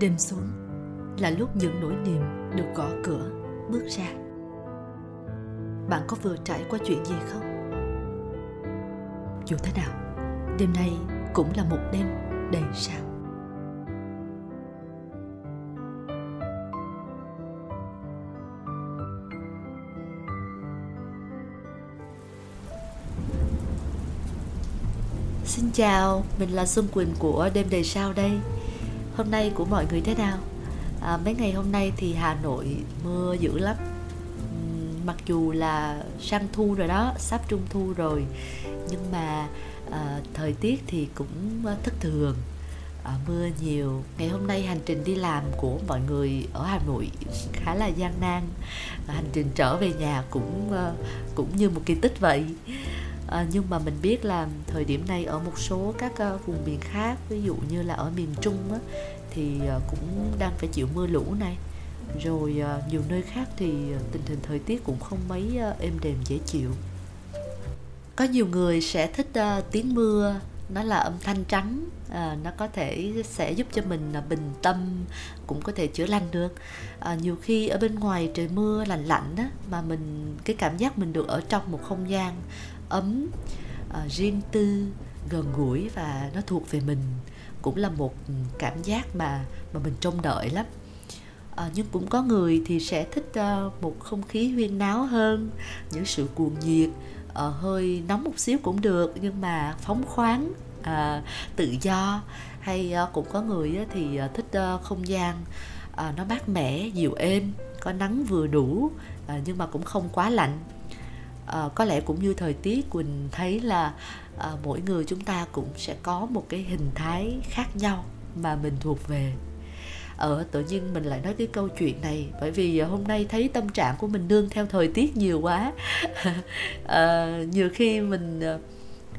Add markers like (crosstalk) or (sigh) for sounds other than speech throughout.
đêm xuống là lúc những nỗi niềm được gõ cửa bước ra. Bạn có vừa trải qua chuyện gì không? Dù thế nào đêm nay cũng là một đêm đầy sao. Xin chào, mình là Xuân Quỳnh của Đêm Đầy Sao đây. Hôm nay của mọi người thế nào? À, mấy ngày hôm nay thì Hà Nội mưa dữ lắm. Mặc dù là sang thu rồi đó, sắp trung thu rồi Nhưng mà à, thời tiết thì cũng thất thường. À, Mưa nhiều. Ngày hôm nay hành trình đi làm của mọi người ở Hà Nội khá là gian nan. À, Hành trình trở về nhà cũng ờ, cũng như một kỳ tích vậy à, nhưng mà mình biết là thời điểm này ở một số các uh, vùng miền khác ví dụ như là ở miền trung á, thì uh, cũng đang phải chịu mưa lũ này. Rồi uh, nhiều nơi khác thì uh, tình hình thời tiết cũng không mấy uh, êm đềm dễ chịu. Có nhiều người sẽ thích uh, tiếng mưa nó là âm thanh trắng à, nó có thể sẽ giúp cho mình uh, bình tâm cũng có thể chữa lành được. À, nhiều khi ở bên ngoài trời mưa lạnh lạnh á mà mình cái cảm giác mình được ở trong một không gian ấm uh, riêng tư gần gũi và nó thuộc về mình cũng là một cảm giác mà mà mình trông đợi lắm. À, nhưng cũng có người thì sẽ thích uh, một không khí huyên náo hơn những sự cuồng nhiệt uh, hơi nóng một xíu cũng được nhưng mà phóng khoáng uh, tự do. Hay uh, cũng có người uh, thì uh, thích uh, không gian uh, nó mát mẻ dịu êm có nắng vừa đủ uh, nhưng mà cũng không quá lạnh à, có lẽ cũng như thời tiết quỳnh thấy là à, mỗi người chúng ta cũng sẽ có một cái hình thái khác nhau mà mình thuộc về. Ở ờ, tự nhiên mình lại nói cái câu chuyện này bởi vì hôm nay thấy tâm trạng của mình nương theo thời tiết nhiều quá. À, (laughs) nhiều khi mình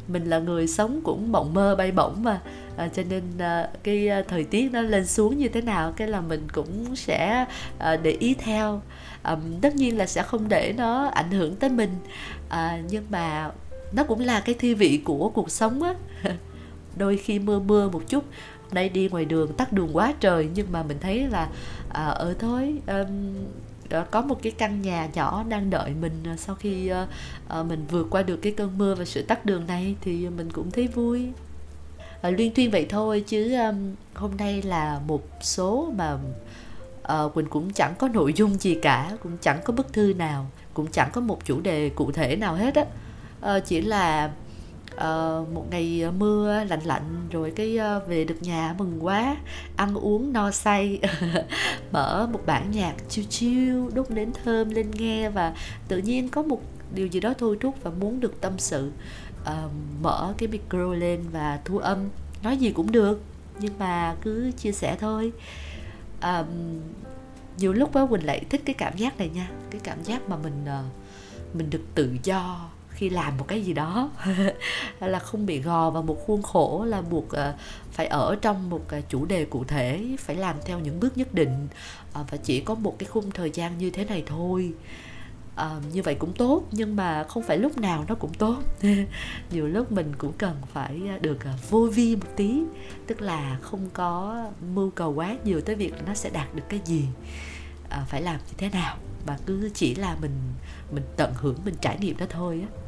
mình là người sống cũng mộng mơ bay bổng mà. À, cho nên à, cái à, thời tiết nó lên xuống như thế nào cái là mình cũng sẽ à, để ý theo. À, tất nhiên là sẽ không để nó ảnh hưởng tới mình. À, nhưng mà nó cũng là cái thi vị của cuộc sống á. (laughs) Đôi khi mưa mưa một chút đây đi ngoài đường tắt đường quá trời nhưng mà mình thấy là à, ở thôi um, có một cái căn nhà nhỏ đang đợi mình à, sau khi ờ, ờ, mình vượt qua được cái cơn mưa và sự tắt đường này thì mình cũng thấy vui. Uh, liên tuyên vậy thôi chứ hôm nay là một số mà uh, quỳnh cũng chẳng có nội dung gì cả cũng chẳng có bức thư nào cũng chẳng có một chủ đề cụ thể nào hết á. Uh, chỉ là uh, một ngày ờ, mưa lạnh lạnh rồi cái uh, về được nhà mừng quá ăn uống no say (laughs) mở một bản nhạc chiêu chiêu đốt nến thơm lên nghe và tự nhiên có một điều gì đó thôi thúc và muốn được tâm sự. Uh, mở cái micro lên và thu âm. Nói gì cũng được nhưng mà cứ chia sẻ thôi. Um, nhiều lúc á quỳnh lại thích cái cảm giác này nha cái cảm giác mà mình uh, mình được tự do khi làm một cái gì đó. (laughs) Là không bị gò vào một khuôn khổ là buộc ờ, phải ở trong một chủ đề cụ thể phải làm theo những bước nhất định ờ, và chỉ có một cái khung thời gian như thế này thôi. À, như vậy cũng tốt nhưng mà không phải lúc nào nó cũng tốt. (laughs) Nhiều lúc mình cũng cần phải được vô vi một tí tức là không có mưu cầu quá nhiều tới việc nó sẽ đạt được cái gì à, phải làm như thế nào. Mà cứ chỉ là mình mình tận hưởng mình trải nghiệm đó thôi á.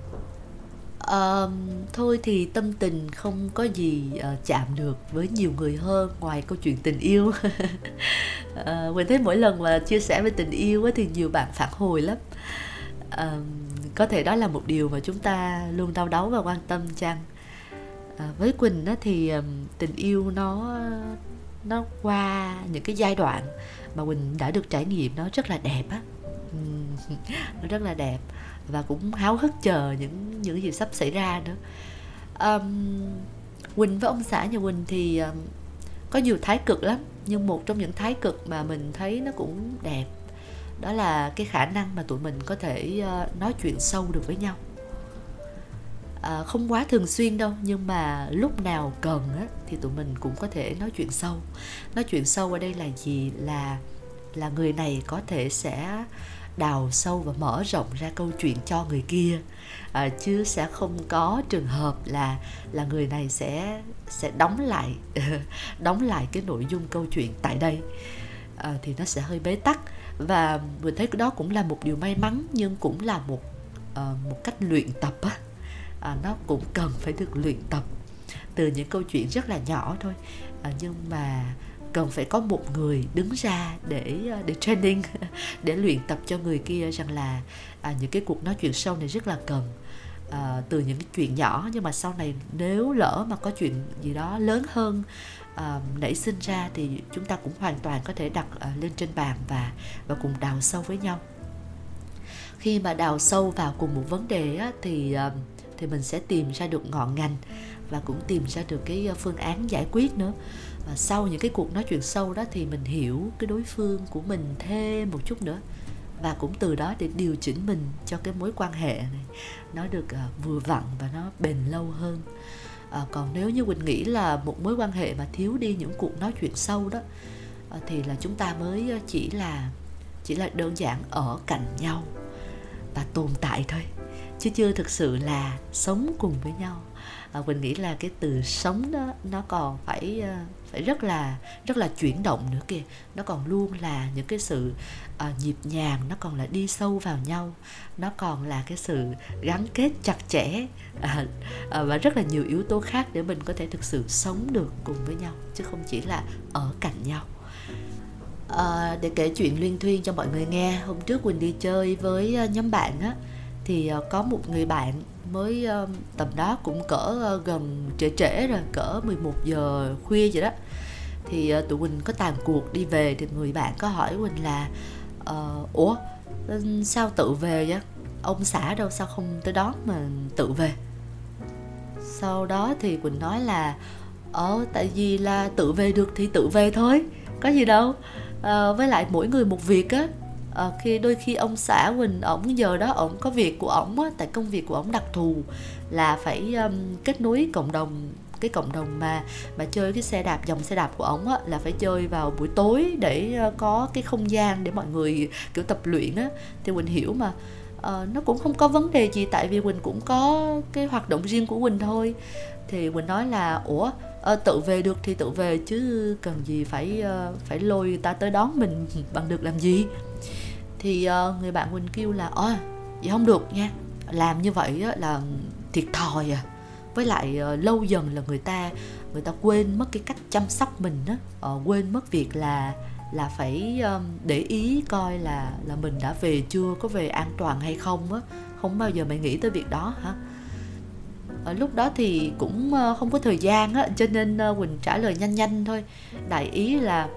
Uh, thôi thì tâm tình không có gì uh, chạm được với nhiều người hơn ngoài câu chuyện tình yêu. Uh, (laughs) mình thấy mỗi lần mà chia sẻ về tình yêu ấy thì nhiều bạn phản hồi lắm. Uh, có thể đó là một điều mà chúng ta luôn đau đáu và quan tâm chăng? Uh, với quỳnh á, thì um, tình yêu nó nó qua những cái giai đoạn mà quỳnh đã được trải nghiệm nó rất là đẹp á. (laughs) Nó rất là đẹp và cũng háo hức chờ những những gì sắp xảy ra nữa. Um, quỳnh với ông xã nhà quỳnh thì um, có nhiều thái cực lắm nhưng một trong những thái cực mà mình thấy nó cũng đẹp đó là cái khả năng mà tụi mình có thể uh, nói chuyện sâu được với nhau. À, không quá thường xuyên đâu nhưng mà lúc nào cần á, thì tụi mình cũng có thể nói chuyện sâu. Nói chuyện sâu ở đây là gì? Là là người này có thể sẽ đào sâu và mở rộng ra câu chuyện cho người kia. À, chứ sẽ không có trường hợp là là người này sẽ sẽ đóng lại (laughs) đóng lại cái nội dung câu chuyện tại đây. À, thì nó sẽ hơi bế tắc. Và mình thấy đó cũng là một điều may mắn nhưng cũng là một à, một cách luyện tập á. À, nó cũng cần phải được luyện tập từ những câu chuyện rất là nhỏ thôi. À, nhưng mà cần phải có một người đứng ra để ờ, để training (laughs) để luyện tập cho người kia rằng là à, những cái cuộc nói chuyện sâu này rất là cần. À, từ những chuyện nhỏ nhưng mà sau này nếu lỡ mà có chuyện gì đó lớn hơn à, nảy sinh ra thì chúng ta cũng hoàn toàn có thể đặt à, lên trên bàn và và cùng đào sâu với nhau. Khi mà đào sâu vào cùng một vấn đề á, thì à, thì mình sẽ tìm ra được ngọn ngành và cũng tìm ra được cái phương án giải quyết nữa và sau những cái cuộc nói chuyện sâu đó thì mình hiểu cái đối phương của mình thêm một chút nữa. Và cũng từ đó để điều chỉnh mình cho cái mối quan hệ này nó được uh, vừa vặn và nó bền lâu hơn. À, còn nếu như quỳnh nghĩ là một mối quan hệ mà thiếu đi những cuộc nói chuyện sâu đó à, thì là chúng ta mới à, chỉ là chỉ là đơn giản ở cạnh nhau và tồn tại thôi. Chứ chưa thực sự là sống cùng với nhau. Ờ, à, mình nghĩ là cái từ sống đó nó còn phải ờ, phải rất là rất là chuyển động nữa kìa. Nó còn luôn là những cái sự à, nhịp nhàng nó còn là đi sâu vào nhau. Nó còn là cái sự gắn kết chặt chẽ à, à, và rất là nhiều yếu tố khác để mình có thể thực sự sống được cùng với nhau chứ không chỉ là ở cạnh nhau. À, để kể chuyện liên thuyên cho mọi người nghe. Hôm trước quỳnh đi chơi với nhóm bạn á thì có một người bạn mới ờ, tầm đó cũng cỡ uh, gần trễ trễ rồi cỡ 11 giờ khuya vậy đó. Thì uh, tụi Quỳnh có tàn cuộc đi về thì người bạn có hỏi Quỳnh là uh, ủa ừ, sao tự về vậy? Ông xã đâu sao không tới đón mà tự về? Sau đó thì Quỳnh nói là ờ tại vì là tự về được thì tự về thôi có gì đâu. À, với lại mỗi người một việc á à, khi đôi khi ông xã quỳnh ổng giờ đó ổng có việc của ổng á tại công việc của ổng đặc thù là phải um, kết nối cộng đồng cái cộng đồng mà mà chơi cái xe đạp dòng xe đạp của ổng á là phải chơi vào buổi tối để ờ, có cái không gian để mọi người kiểu tập luyện á. Thì quỳnh hiểu mà uh, nó cũng không có vấn đề gì tại vì quỳnh cũng có cái hoạt động riêng của quỳnh thôi. Thì quỳnh nói là ủa uh, tự về được thì tự về chứ cần gì phải uh, phải lôi người ta tới đón mình (laughs) bằng được làm gì? Thì uh, người bạn Quỳnh kêu là ơ vậy không được nha. Làm như vậy á, là thiệt thòi à. Với lại uh, lâu dần là người ta người ta quên mất cái cách chăm sóc mình á. Uh, quên mất việc là là phải um, để ý coi là là mình đã về chưa có về an toàn hay không á. Không bao giờ mày nghĩ tới việc đó hả? Ở lúc đó thì cũng không có thời gian á cho nên quỳnh trả lời nhanh nhanh thôi. Đại ý là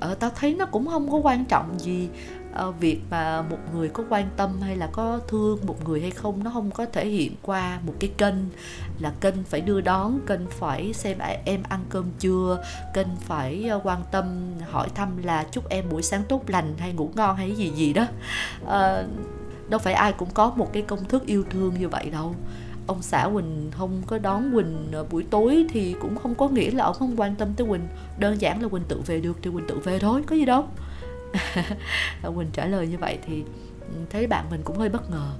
ở tao thấy nó cũng không có quan trọng gì Ờ, việc mà một người có quan tâm hay là có thương một người hay không nó không có thể hiện qua một cái kênh là kênh phải đưa đón kênh phải xem à, em ăn cơm chưa kênh phải ờ, quan tâm hỏi thăm là chúc em buổi sáng tốt lành hay ngủ ngon hay gì gì đó. À, đâu phải ai cũng có một cái công thức yêu thương như vậy đâu. Ông xã Quỳnh không có đón Quỳnh buổi tối thì cũng không có nghĩa là ông không quan tâm tới Quỳnh. Đơn giản là Quỳnh tự về được thì Quỳnh tự về thôi có gì đâu. (laughs) Quỳnh trả lời như vậy thì ừ, thấy bạn mình cũng hơi bất ngờ.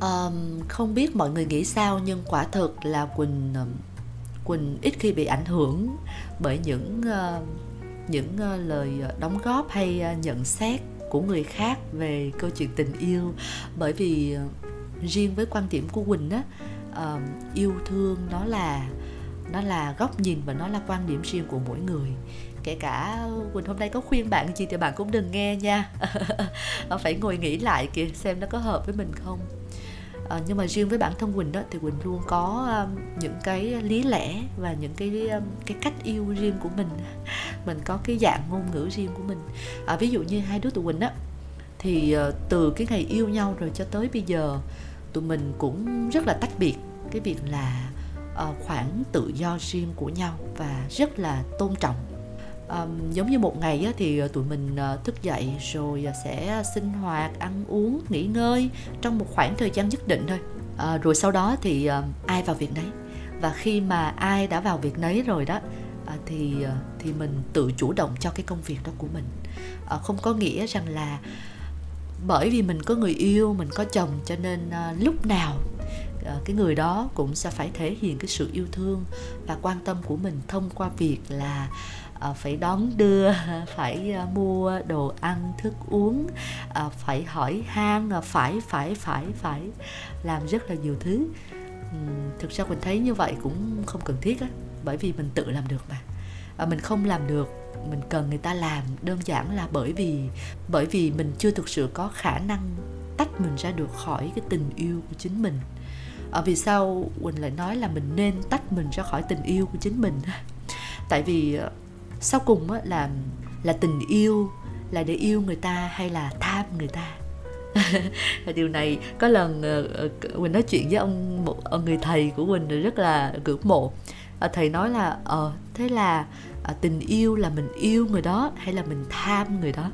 Um, không biết mọi người nghĩ sao nhưng quả thực là Quỳnh Quỳnh ít khi bị ảnh hưởng bởi những uh, những uh, lời ờ, đóng góp hay uh, nhận xét của người khác về câu chuyện tình yêu. Bởi vì uh, riêng với quan điểm của Quỳnh á uh, yêu thương nó là nó là góc nhìn và nó là quan điểm riêng của mỗi người kể cả quỳnh hôm nay có khuyên bạn gì thì bạn cũng đừng nghe nha. (laughs) Phải ngồi nghĩ lại kìa xem nó có hợp với mình không. À, nhưng mà riêng với bản thân quỳnh đó thì quỳnh luôn có um, những cái lý lẽ và những cái um, cái cách yêu riêng của mình. (laughs) Mình có cái dạng ngôn ngữ riêng của mình. À, ví dụ như hai đứa tụi quỳnh á thì uh, từ cái ngày yêu nhau rồi cho tới bây giờ tụi mình cũng rất là tách biệt. Cái việc là uh, khoảng tự do riêng của nhau và rất là tôn trọng um, giống như một ngày á, thì ờ, tụi mình uh, thức dậy rồi ờ, sẽ sinh hoạt ăn uống nghỉ ngơi trong một khoảng thời gian nhất định thôi. Uh, rồi sau đó thì uh, ai vào việc nấy. Và khi mà ai đã vào việc nấy rồi đó uh, thì uh, thì mình tự chủ động cho cái công việc đó của mình. Uh, không có nghĩa rằng là bởi vì mình có người yêu mình có chồng cho nên uh, lúc nào cái người đó cũng sẽ phải thể hiện cái sự yêu thương và quan tâm của mình thông qua việc là Ờ, phải đón đưa (laughs) phải ờ, mua đồ ăn thức uống ờ, phải hỏi han phải phải phải phải làm rất là nhiều thứ. Thực ra mình thấy như vậy cũng không cần thiết á bởi vì mình tự làm được mà. Uh, mình không làm được mình cần người ta làm đơn giản là bởi vì bởi vì mình chưa thực sự có khả năng tách mình ra được khỏi cái tình yêu của chính mình. À, vì sao quỳnh lại nói là mình nên tách mình ra khỏi tình yêu của chính mình tại vì sau cùng á, là là tình yêu là để yêu người ta hay là tham người ta? (laughs) Điều này có lần ờ, ờ, quỳnh nói chuyện với ông một ông người thầy của quỳnh rất là ngưỡng mộ. Ờ, thầy nói là ờ thế là tình yêu là mình yêu người đó hay là mình tham người đó?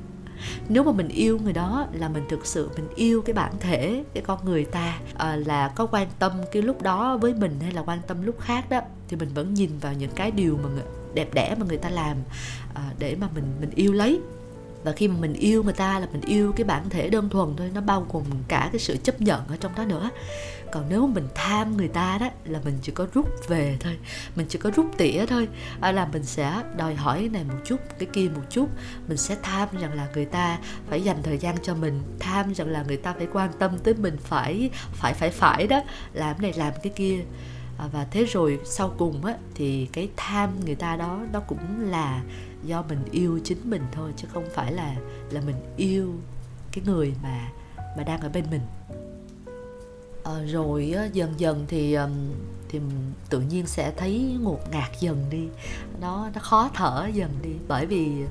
Nếu mà mình yêu người đó là mình thực sự mình yêu cái bản thể cái con người ta à, là có quan tâm cái lúc đó với mình hay là quan tâm lúc khác đó thì mình vẫn nhìn vào những cái điều mà người, đẹp đẽ mà người ta làm à, để mà mình mình yêu lấy. Và khi mà mình yêu người ta là mình yêu cái bản thể đơn thuần thôi nó bao gồm cả cái sự chấp nhận ở trong đó nữa. Còn nếu mình tham người ta đó là mình chỉ có rút về thôi mình chỉ có rút tỉa thôi à, là mình sẽ đòi hỏi cái này một chút cái kia một chút mình sẽ tham rằng là người ta phải dành thời gian cho mình tham rằng là người ta phải quan tâm tới mình phải phải phải phải đó làm này làm cái kia à, và thế rồi sau cùng á thì cái tham người ta đó nó cũng là do mình yêu chính mình thôi chứ không phải là là mình yêu cái người mà mà đang ở bên mình. À, rồi á, dần dần thì thì tự nhiên sẽ thấy ngột ngạt dần đi. Nó nó khó thở dần đi bởi vì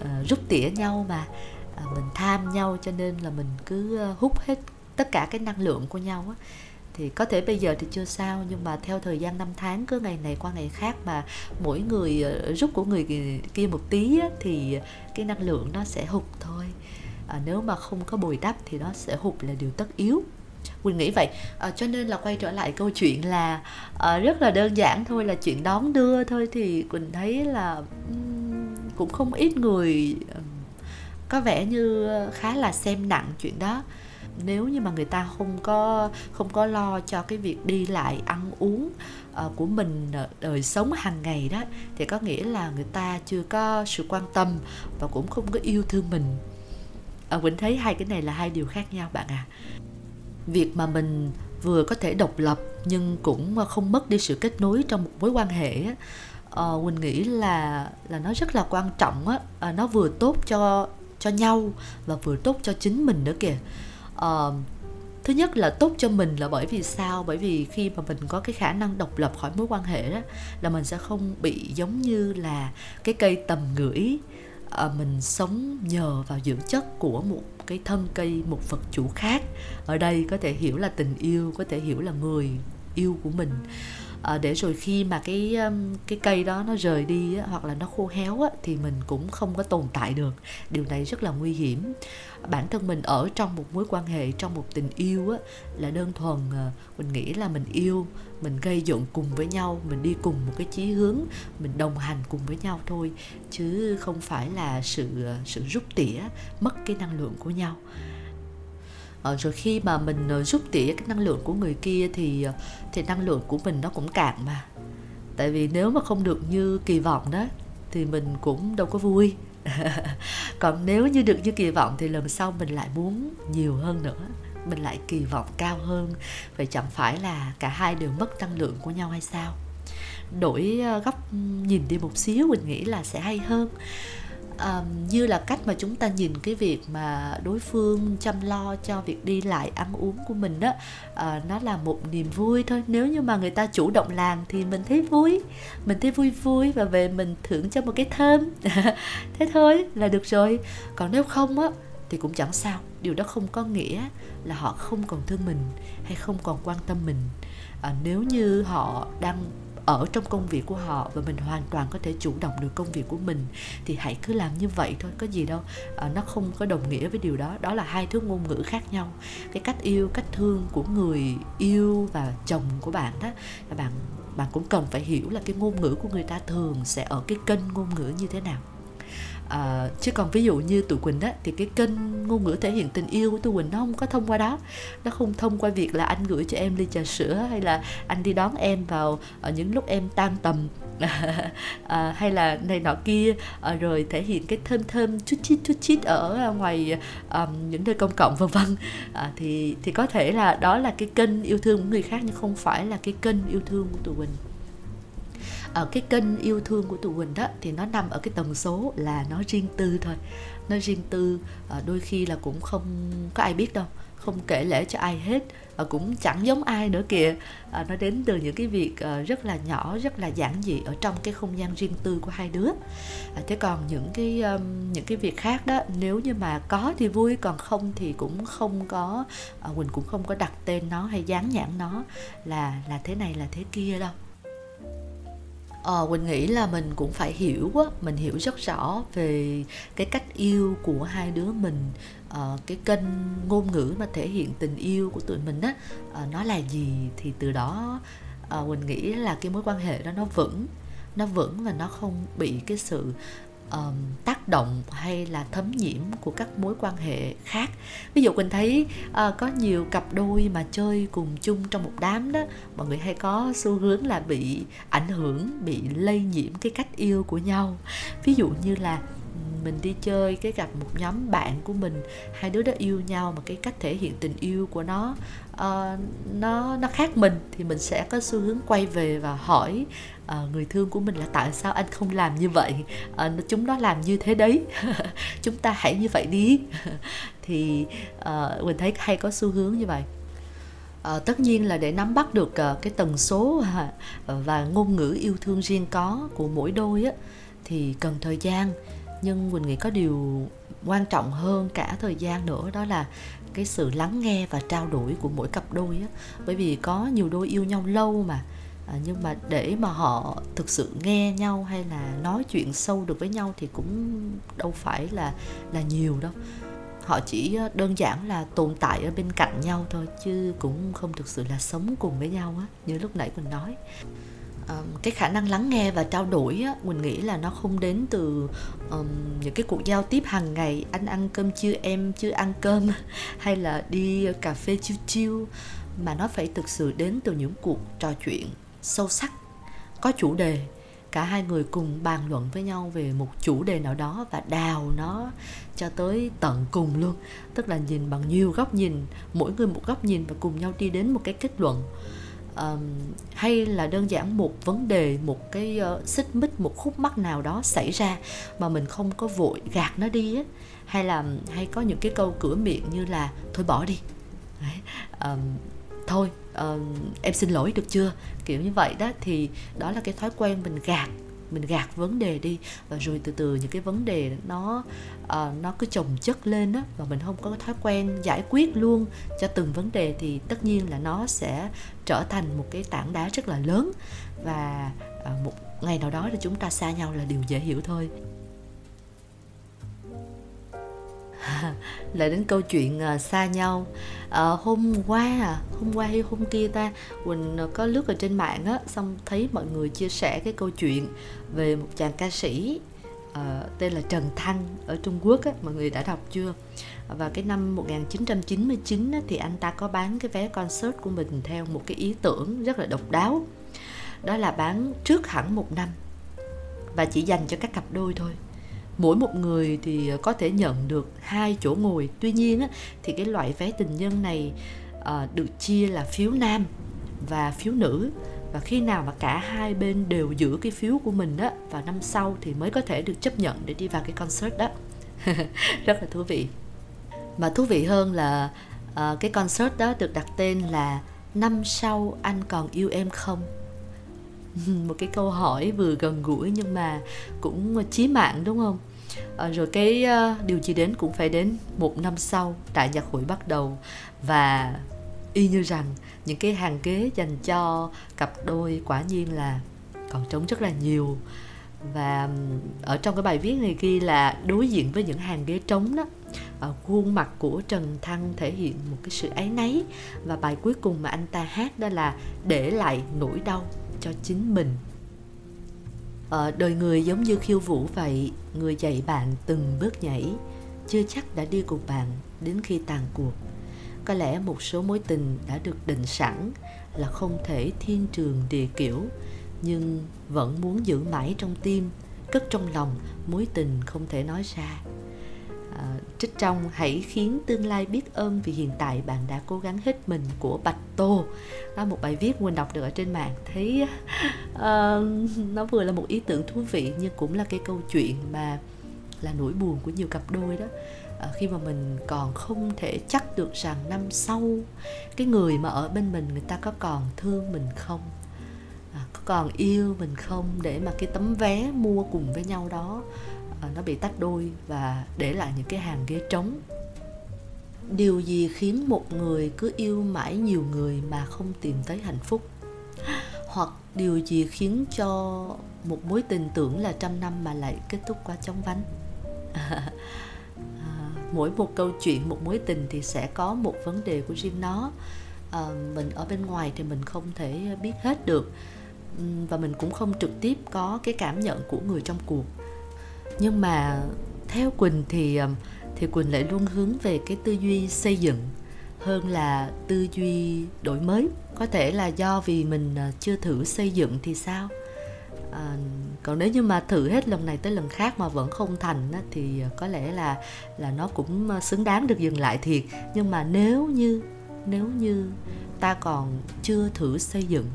uh, rút tỉa nhau mà. Uh, mình tham nhau cho nên là mình cứ hút hết tất cả cái năng lượng của nhau á thì có thể bây giờ thì chưa sao nhưng mà theo thời gian năm tháng cứ ngày này qua ngày khác mà mỗi người ờ, rút của người kia một tí á, thì cái năng lượng nó sẽ hụt thôi. À, nếu mà không có bồi đắp thì nó sẽ hụt là điều tất yếu. Quỳnh nghĩ vậy. À, cho nên là quay trở lại câu chuyện là à, rất là đơn giản thôi là chuyện đón đưa thôi. Thì Quỳnh thấy là cũng không ít người có vẻ như ờ, khá là xem nặng chuyện đó nếu như mà người ta không có không có lo cho cái việc đi lại ăn uống uh, của mình ờ, đời sống hàng ngày đó thì có nghĩa là người ta chưa có sự quan tâm và cũng không có yêu thương mình. À, Quỳnh thấy hai cái này là hai điều khác nhau bạn à việc mà mình vừa có thể độc lập nhưng cũng không mất đi sự kết nối trong một mối quan hệ uh, Quỳnh nghĩ là là nó rất là quan trọng á. Uh, nó vừa tốt cho cho nhau và vừa tốt cho chính mình nữa kìa uh, thứ nhất là tốt cho mình là bởi vì sao? Bởi vì khi mà mình có cái khả năng độc lập khỏi mối quan hệ đó là mình sẽ không bị giống như là cái cây tầm gửi à, ờ, mình sống nhờ vào dưỡng chất của một cái thân cây một vật chủ khác. Ở đây có thể hiểu là tình yêu có thể hiểu là người yêu của mình à, để rồi khi mà cái cái cây đó nó rời đi á, hoặc là nó khô héo á, thì mình cũng không có tồn tại được. Điều này rất là nguy hiểm. Bản thân mình ở trong một mối quan hệ trong một tình yêu á, là đơn thuần à, mình nghĩ là mình yêu mình gây dựng cùng với nhau mình đi cùng một cái chí hướng mình đồng hành cùng với nhau thôi chứ không phải là sự ờ, sự rút tỉa mất cái năng lượng của nhau. Ờ, rồi khi mà mình ờ, rút tỉa cái năng lượng của người kia thì ờ, thì năng lượng của mình nó cũng cạn mà. Tại vì nếu mà không được như kỳ vọng đó, thì mình cũng đâu có vui. (laughs) Còn nếu như được như kỳ vọng thì lần sau mình lại muốn nhiều hơn nữa, mình lại kỳ vọng cao hơn. Vậy chẳng phải là cả hai đều mất năng lượng của nhau hay sao? Đổi góc nhìn đi một xíu mình nghĩ là sẽ hay hơn um, như là cách mà chúng ta nhìn cái việc mà đối phương chăm lo cho việc đi lại ăn uống của mình đó uh, ờ, nó là một niềm vui thôi. Nếu như mà người ta chủ động làm thì mình thấy vui mình thấy vui vui và về mình thưởng cho một cái thơm. (laughs) Thế thôi là được rồi. Còn nếu không á thì cũng chẳng sao. Điều đó không có nghĩa là họ không còn thương mình hay không còn quan tâm mình. À, nếu như họ đang ở trong công việc của họ và mình hoàn toàn có thể chủ động được công việc của mình thì hãy cứ làm như vậy thôi có gì đâu. À, nó không có đồng nghĩa với điều đó. Đó là hai thứ ngôn ngữ khác nhau. Cái cách yêu cách thương của người yêu và chồng của bạn đó là bạn bạn cũng cần phải hiểu là cái ngôn ngữ của người ta thường sẽ ở cái kênh ngôn ngữ như thế nào à, chứ còn ví dụ như tụi quỳnh á thì cái kênh ngôn ngữ thể hiện tình yêu của tụi quỳnh nó không có thông qua đó. Nó không thông qua việc là anh gửi cho em ly trà sữa hay là anh đi đón em vào ở những lúc em tan tầm. À, (laughs) hay là này nọ kia. À, rồi thể hiện cái thơm thơm chút chít chút chít ở ngoài um, những nơi công cộng vân vân. À, thì thì có thể là đó là cái kênh yêu thương của người khác nhưng không phải là cái kênh yêu thương của tụi mình ở cái kênh yêu thương của tụi Quỳnh đó thì nó nằm ở cái tần số là nó riêng tư thôi. Nó riêng tư ờ, đôi khi là cũng không có ai biết đâu không kể lễ cho ai hết và cũng chẳng giống ai nữa kìa. À, nó đến từ những cái việc uh, rất là nhỏ rất là giản dị ở trong cái không gian riêng tư của hai đứa. À, thế còn những cái um, những cái việc khác đó nếu như mà có thì vui còn không thì cũng không có uh, quỳnh cũng không có đặt tên nó hay dán nhãn nó là là thế này là thế kia đâu. Ờ, Quỳnh nghĩ là mình cũng phải hiểu á, mình hiểu rất rõ về cái cách yêu của hai đứa mình. Ờ, cái kênh ngôn ngữ mà thể hiện tình yêu của tụi mình á ờ, nó là gì thì từ đó ờ, Quỳnh nghĩ là cái mối quan hệ đó nó vững nó vững và nó không bị cái sự um, tác động hay là thấm nhiễm của các mối quan hệ khác. Ví dụ mình thấy uh, có nhiều cặp đôi mà chơi cùng chung trong một đám đó mọi người hay có xu hướng là bị ảnh hưởng bị lây nhiễm cái cách yêu của nhau. Ví dụ như là mình đi chơi cái gặp một nhóm bạn của mình hai đứa đó yêu nhau mà cái cách thể hiện tình yêu của nó. Uh, nó nó khác mình thì mình sẽ có xu hướng quay về và hỏi uh, người thương của mình là tại sao anh không làm như vậy? Uh, chúng nó làm như thế đấy. (laughs) Chúng ta hãy như vậy đi. (laughs) Thì uh, mình thấy hay có xu hướng như vậy. À, tất nhiên là để nắm bắt được uh, cái tần số uh, và ngôn ngữ yêu thương riêng có của mỗi đôi á thì cần thời gian nhưng mình nghĩ có điều quan trọng hơn cả thời gian nữa đó là cái sự lắng nghe và trao đổi của mỗi cặp đôi á. Bởi vì có nhiều đôi yêu nhau lâu mà à, nhưng mà để mà họ thực sự nghe nhau hay là nói chuyện sâu được với nhau thì cũng đâu phải là là nhiều đâu. Họ chỉ ờ, đơn giản là tồn tại ở bên cạnh nhau thôi chứ cũng không thực sự là sống cùng với nhau á như lúc nãy mình nói cái khả năng lắng nghe và trao đổi á, mình nghĩ là nó không đến từ um, những cái cuộc giao tiếp hàng ngày anh ăn cơm chưa em? Chưa ăn cơm? (laughs) hay là đi cà phê chiêu chiêu mà nó phải thực sự đến từ những cuộc trò chuyện sâu sắc có chủ đề. Cả hai người cùng bàn luận với nhau về một chủ đề nào đó và đào nó cho tới tận cùng luôn. Tức là nhìn bằng nhiều góc nhìn mỗi người một góc nhìn và cùng nhau đi đến một cái kết luận um, hay là đơn giản một vấn đề một cái uh, xích mích một khúc mắc nào đó xảy ra mà mình không có vội gạt nó đi á hay là hay có những cái câu cửa miệng như là thôi bỏ đi Đấy. Um, thôi uh, em xin lỗi được chưa kiểu như vậy đó thì đó là cái thói quen mình gạt mình gạt vấn đề đi và rồi từ từ những cái vấn đề nó uh, nó cứ chồng chất lên đó và mình không có thói quen giải quyết luôn cho từng vấn đề thì tất nhiên là nó sẽ trở thành một cái tảng đá rất là lớn. Và uh, một ngày nào đó thì chúng ta xa nhau là điều dễ hiểu thôi. (laughs) lại đến câu chuyện uh, xa nhau à, hôm qua à hôm qua hay hôm kia ta quỳnh à, có lướt ở trên mạng á xong thấy mọi người chia sẻ cái câu chuyện về một chàng ca sĩ à, tên là Trần Thăng ở Trung Quốc á, mọi người đã đọc chưa? Và cái năm 1999 á, thì anh ta có bán cái vé concert của mình theo một cái ý tưởng rất là độc đáo. Đó là bán trước hẳn một năm và chỉ dành cho các cặp đôi thôi mỗi một người thì có thể nhận được hai chỗ ngồi. Tuy nhiên á, thì cái loại vé tình nhân này ờ, được chia là phiếu nam và phiếu nữ. Và khi nào mà cả hai bên đều giữ cái phiếu của mình á vào năm sau thì mới có thể được chấp nhận để đi vào cái concert đó. (laughs) Rất là thú vị. Mà thú vị hơn là uh, cái concert đó được đặt tên là năm sau anh còn yêu em không? (laughs) Một cái câu hỏi vừa gần gũi nhưng mà cũng chí mạng đúng không? À, rồi cái uh, điều gì đến cũng phải đến một năm sau đại nhạc hội bắt đầu. Và y như rằng những cái hàng ghế dành cho cặp đôi quả nhiên là còn trống rất là nhiều. Và ở trong cái bài viết này ghi là đối diện với những hàng ghế trống đó ờ, khuôn mặt của Trần Thăng thể hiện một cái sự áy náy. Và bài cuối cùng mà anh ta hát đó là để lại nỗi đau cho chính mình ờ, đời người giống như khiêu vũ vậy người dạy bạn từng bước nhảy. Chưa chắc đã đi cùng bạn đến khi tàn cuộc. Có lẽ một số mối tình đã được định sẵn là không thể thiên trường địa kiểu nhưng vẫn muốn giữ mãi trong tim cất trong lòng mối tình không thể nói ra trích trong hãy khiến tương lai biết ơn vì hiện tại bạn đã cố gắng hết mình của bạch tô. Đó một bài viết quỳnh đọc được ở trên mạng. Thấy uh, (laughs) nó vừa là một ý tưởng thú vị nhưng cũng là cái câu chuyện mà là nỗi buồn của nhiều cặp đôi đó. À, khi mà mình còn không thể chắc được rằng năm sau cái người mà ở bên mình người ta có còn thương mình không? À, có còn yêu mình không? Để mà cái tấm vé mua cùng với nhau đó À, nó bị tách đôi và để lại những cái hàng ghế trống. Điều gì khiến một người cứ yêu mãi nhiều người mà không tìm tới hạnh phúc? Hoặc điều gì khiến cho một mối tình tưởng là trăm năm mà lại kết thúc quá chóng vánh? À, à, mỗi một câu chuyện một mối tình thì sẽ có một vấn đề của riêng nó. À, mình ở bên ngoài thì mình không thể biết hết được. Và mình cũng không trực tiếp có cái cảm nhận của người trong cuộc nhưng mà theo quỳnh thì ờ, thì quỳnh lại luôn hướng về cái tư duy xây dựng hơn là tư duy đổi mới. Có thể là do vì mình ờ, chưa thử xây dựng thì sao? À, còn nếu như mà thử hết lần này tới lần khác mà vẫn không thành á, thì có lẽ là là nó cũng xứng đáng được dừng lại thiệt. Nhưng mà nếu như nếu như ta còn chưa thử xây dựng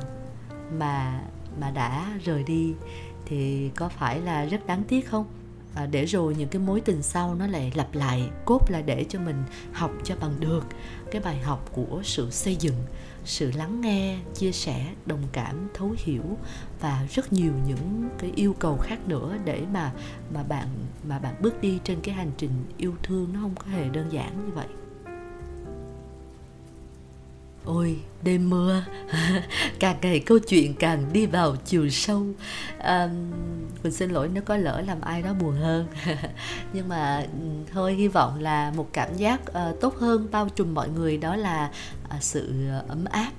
mà mà đã rời đi thì có phải là rất đáng tiếc không? À, để rồi những cái mối tình sau nó lại lặp lại. Cốt là để cho mình học cho bằng được cái bài học của sự xây dựng sự lắng nghe chia sẻ đồng cảm thấu hiểu và rất nhiều những cái yêu cầu khác nữa để mà mà bạn mà bạn bước đi trên cái hành trình yêu thương nó không có hề đơn giản như vậy ôi đêm mưa. (laughs) Càng ngày câu chuyện càng đi vào chiều sâu. À, mình xin lỗi nếu có lỡ làm ai đó buồn hơn. (laughs) Nhưng mà thôi hy vọng là một cảm giác uh, tốt hơn. Bao trùm mọi người đó là uh, sự ờ, ấm áp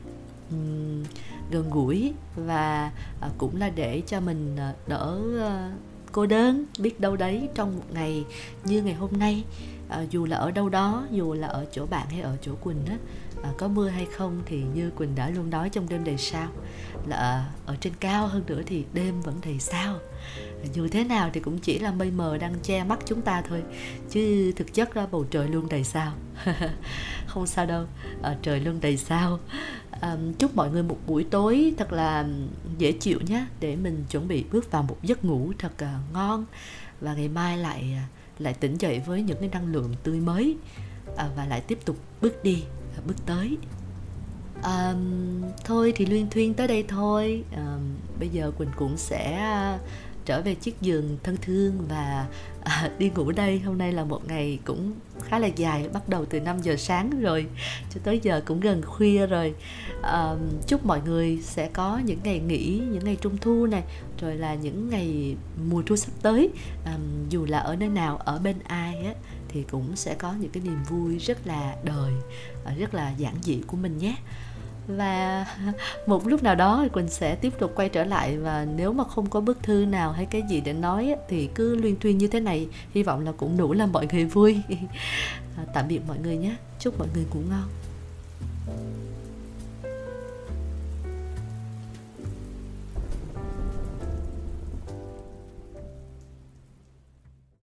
um, gần gũi và uh, cũng là để cho mình uh, đỡ uh, cô đơn biết đâu đấy trong một ngày như ngày hôm nay à, dù là ở đâu đó dù là ở chỗ bạn hay ở chỗ quỳnh á à, có mưa hay không thì như quỳnh đã luôn nói trong đêm đầy sao là ở trên cao hơn nữa thì đêm vẫn đầy sao. Dù thế nào thì cũng chỉ là mây mờ đang che mắt chúng ta thôi chứ thực chất ra bầu trời luôn đầy sao. (laughs) Không sao đâu à, trời luôn đầy sao. À, chúc mọi người một buổi tối thật là dễ chịu nhé để mình chuẩn bị bước vào một giấc ngủ thật uh, ngon. Và ngày mai lại lại tỉnh dậy với những cái năng lượng tươi mới à, và lại tiếp tục bước đi à, bước tới. À, thôi thì luyên thuyên tới đây thôi. À, bây giờ quỳnh cũng sẽ trở về chiếc giường thân thương và à, (laughs) đi ngủ đây. Hôm nay là một ngày cũng khá là dài bắt đầu từ 5 giờ sáng rồi cho tới giờ cũng gần khuya rồi. À, chúc mọi người sẽ có những ngày nghỉ những ngày trung thu này rồi là những ngày mùa thu sắp tới. À, dù là ở nơi nào ở bên ai á thì cũng sẽ có những cái niềm vui rất là đời ờ, rất là giản dị của mình nhé và (laughs) một lúc nào đó quỳnh sẽ tiếp tục quay trở lại và nếu mà không có bức thư nào hay cái gì để nói thì cứ luyên thuyên như thế này. Hy vọng là cũng đủ làm mọi người vui. (laughs) Tạm biệt mọi người nhé. Chúc mọi người ngủ ngon.